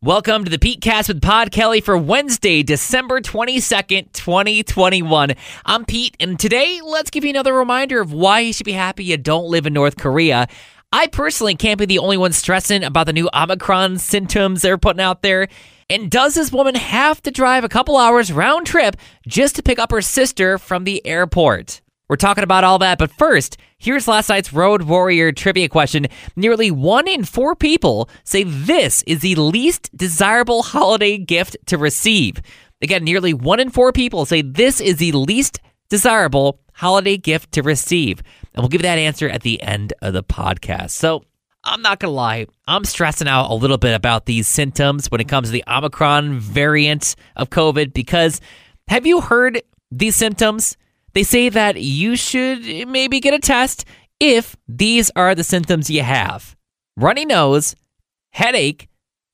Welcome to the Pete Cast with Pod Kelly for Wednesday, December 22nd, 2021. I'm Pete, and today let's give you another reminder of why you should be happy you don't live in North Korea. I personally can't be the only one stressing about the new Omicron symptoms they're putting out there. And does this woman have to drive a couple hours round trip just to pick up her sister from the airport? We're talking about all that, but first, here's last night's Road Warrior trivia question. Nearly one in four people say this is the least desirable holiday gift to receive. Again, nearly one in four people say this is the least desirable holiday gift to receive. And we'll give that answer at the end of the podcast. So, I'm not going to lie, I'm stressing out a little bit about these symptoms when it comes to the Omicron variant of COVID because have you heard these symptoms? They say that you should maybe get a test if these are the symptoms you have runny nose, headache,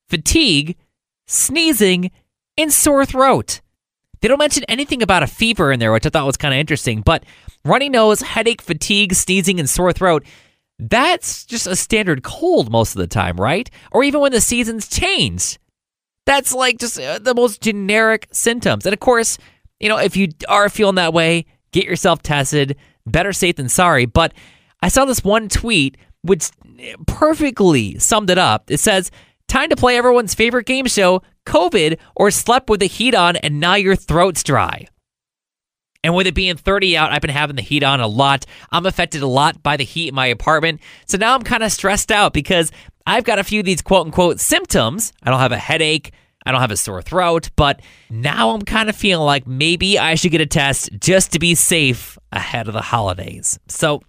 fatigue, sneezing, and sore throat. They don't mention anything about a fever in there, which I thought was kind of interesting, but runny nose, headache, fatigue, sneezing, and sore throat. That's just a standard cold most of the time, right? Or even when the seasons change. That's like just uh, the most generic symptoms. And of course, you know, if you are feeling that way, get yourself tested. Better safe than sorry. But I saw this one tweet which perfectly summed it up. It says, Time to play everyone's favorite game show, COVID, or slept with the heat on and now your throat's dry. And with it being 30 out, I've been having the heat on a lot. I'm affected a lot by the heat in my apartment. So now I'm kind of stressed out because I've got a few of these quote unquote symptoms. I don't have a headache. I don't have a sore throat, but now I'm kind of feeling like maybe I should get a test just to be safe ahead of the holidays. So,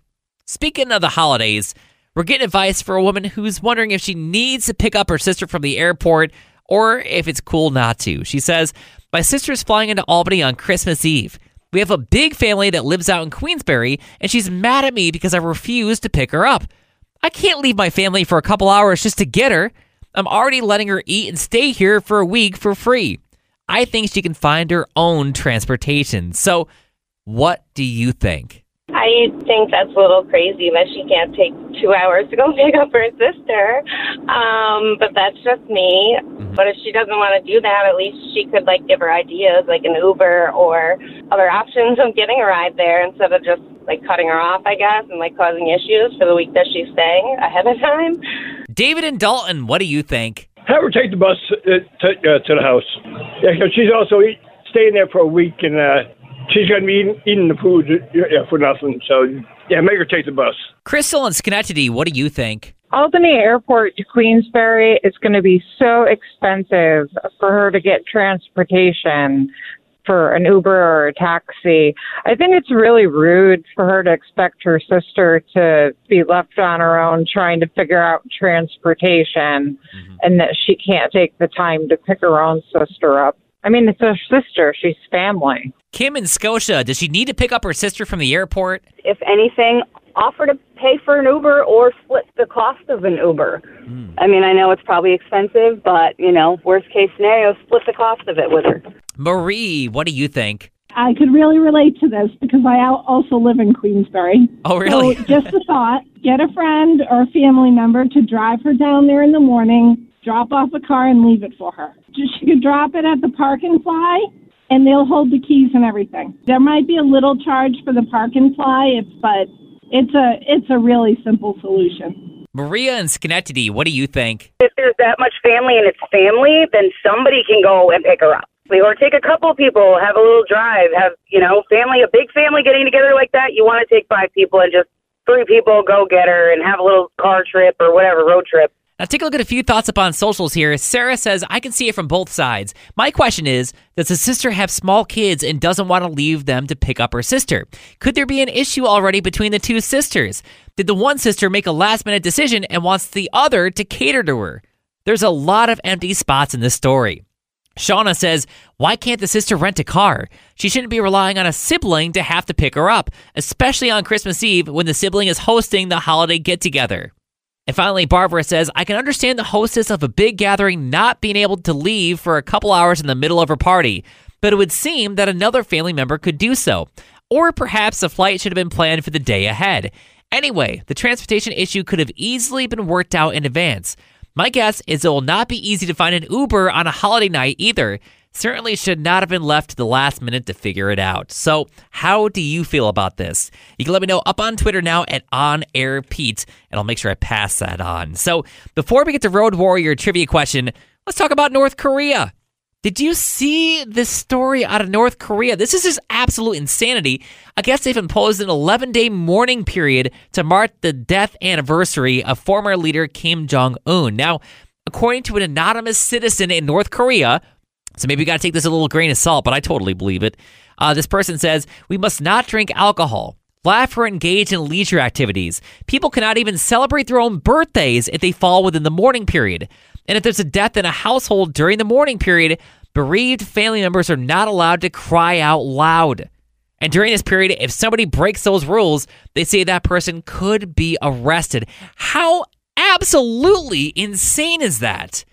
speaking of the holidays, we're getting advice for a woman who's wondering if she needs to pick up her sister from the airport or if it's cool not to. She says, My sister's flying into Albany on Christmas Eve. We have a big family that lives out in Queensbury, and she's mad at me because I refused to pick her up. I can't leave my family for a couple hours just to get her. I'm already letting her eat and stay here for a week for free. I think she can find her own transportation. So, what do you think? I think that's a little crazy that she can't take two hours to go pick up her sister. Um, but that's just me. Mm-hmm. But if she doesn't want to do that, at least she could like give her ideas, like an Uber or other options of getting a ride there instead of just like cutting her off, I guess, and like causing issues for the week that she's staying ahead of time. David and Dalton, what do you think? Have her take the bus uh, to, uh, to the house. Yeah, because she's also eat, staying there for a week, and uh, she's going to be eating, eating the food uh, for nothing. So, yeah, make her take the bus. Crystal and Schenectady, what do you think? Albany Airport to Queensbury is going to be so expensive for her to get transportation for an Uber or a taxi. I think it's really rude for her to expect her sister to be left on her own trying to figure out transportation mm-hmm. and that she can't take the time to pick her own sister up. I mean, it's her sister. She's family. Kim in Scotia, does she need to pick up her sister from the airport? If anything, offer to pay for an Uber or split the cost of an Uber. Mm. I mean, I know it's probably expensive, but, you know, worst case scenario, split the cost of it with her. Marie, what do you think? I could really relate to this because I also live in Queensbury. Oh, really? So just a thought get a friend or a family member to drive her down there in the morning, drop off a car, and leave it for her. She could drop it at the park and fly, and they'll hold the keys and everything. There might be a little charge for the park and fly, if, but it's a it's a really simple solution. Maria and Schenectady, what do you think? If there's that much family and it's family, then somebody can go and pick her up or take a couple people, have a little drive, have, you know, family, a big family getting together like that. You want to take five people and just three people go get her and have a little car trip or whatever, road trip. Now, take a look at a few thoughts up on socials here. Sarah says, I can see it from both sides. My question is Does the sister have small kids and doesn't want to leave them to pick up her sister? Could there be an issue already between the two sisters? Did the one sister make a last minute decision and wants the other to cater to her? There's a lot of empty spots in this story. Shauna says, Why can't the sister rent a car? She shouldn't be relying on a sibling to have to pick her up, especially on Christmas Eve when the sibling is hosting the holiday get together. And finally, Barbara says, I can understand the hostess of a big gathering not being able to leave for a couple hours in the middle of her party, but it would seem that another family member could do so. Or perhaps the flight should have been planned for the day ahead. Anyway, the transportation issue could have easily been worked out in advance. My guess is it will not be easy to find an Uber on a holiday night either. Certainly should not have been left to the last minute to figure it out. So, how do you feel about this? You can let me know up on Twitter now at On Air Pete, and I'll make sure I pass that on. So, before we get to Road Warrior trivia question, let's talk about North Korea. Did you see this story out of North Korea? This is just absolute insanity. I guess they've imposed an 11 day mourning period to mark the death anniversary of former leader Kim Jong un. Now, according to an anonymous citizen in North Korea, so maybe you got to take this a little grain of salt, but I totally believe it. Uh, this person says, We must not drink alcohol, laugh or engage in leisure activities. People cannot even celebrate their own birthdays if they fall within the mourning period. And if there's a death in a household during the mourning period, bereaved family members are not allowed to cry out loud. And during this period, if somebody breaks those rules, they say that person could be arrested. How absolutely insane is that?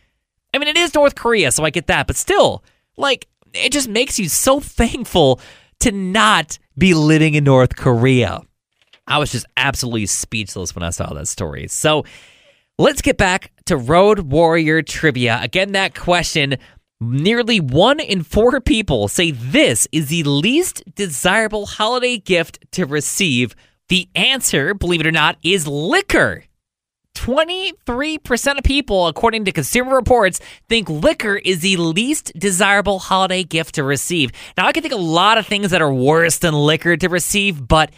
I mean, it is North Korea, so I get that, but still, like, it just makes you so thankful to not be living in North Korea. I was just absolutely speechless when I saw that story. So let's get back to Road Warrior trivia. Again, that question nearly one in four people say this is the least desirable holiday gift to receive. The answer, believe it or not, is liquor. 23% of people, according to Consumer Reports, think liquor is the least desirable holiday gift to receive. Now, I can think a lot of things that are worse than liquor to receive, but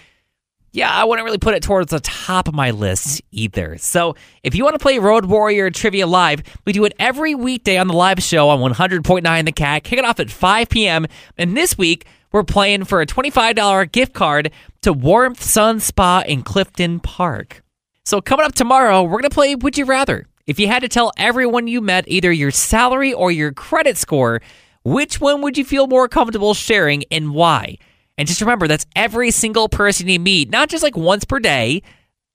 yeah, I wouldn't really put it towards the top of my list either. So, if you want to play Road Warrior Trivia Live, we do it every weekday on the live show on 100.9 The Cat. Kick it off at 5 p.m. And this week, we're playing for a $25 gift card to Warmth Sun Spa in Clifton Park. So, coming up tomorrow, we're going to play Would You Rather. If you had to tell everyone you met either your salary or your credit score, which one would you feel more comfortable sharing and why? And just remember, that's every single person you meet, not just like once per day.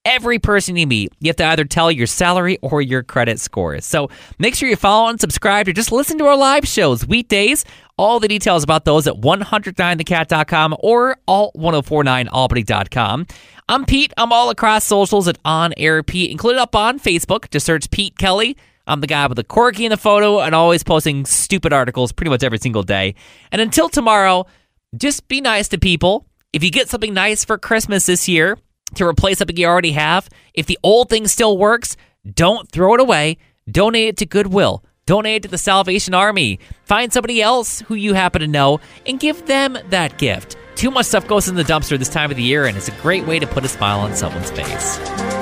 Every person you meet, you have to either tell your salary or your credit score. So make sure you follow and subscribe or just listen to our live shows weekdays. All the details about those at 109thecat.com or alt1049albany.com. I'm Pete. I'm all across socials at On Air Pete, included up on Facebook. Just search Pete Kelly. I'm the guy with the quirky in the photo and always posting stupid articles pretty much every single day. And until tomorrow, just be nice to people. If you get something nice for Christmas this year to replace something you already have, if the old thing still works, don't throw it away. Donate it to Goodwill. Donate it to the Salvation Army. Find somebody else who you happen to know and give them that gift. Too much stuff goes in the dumpster this time of the year, and it's a great way to put a smile on someone's face.